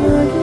looking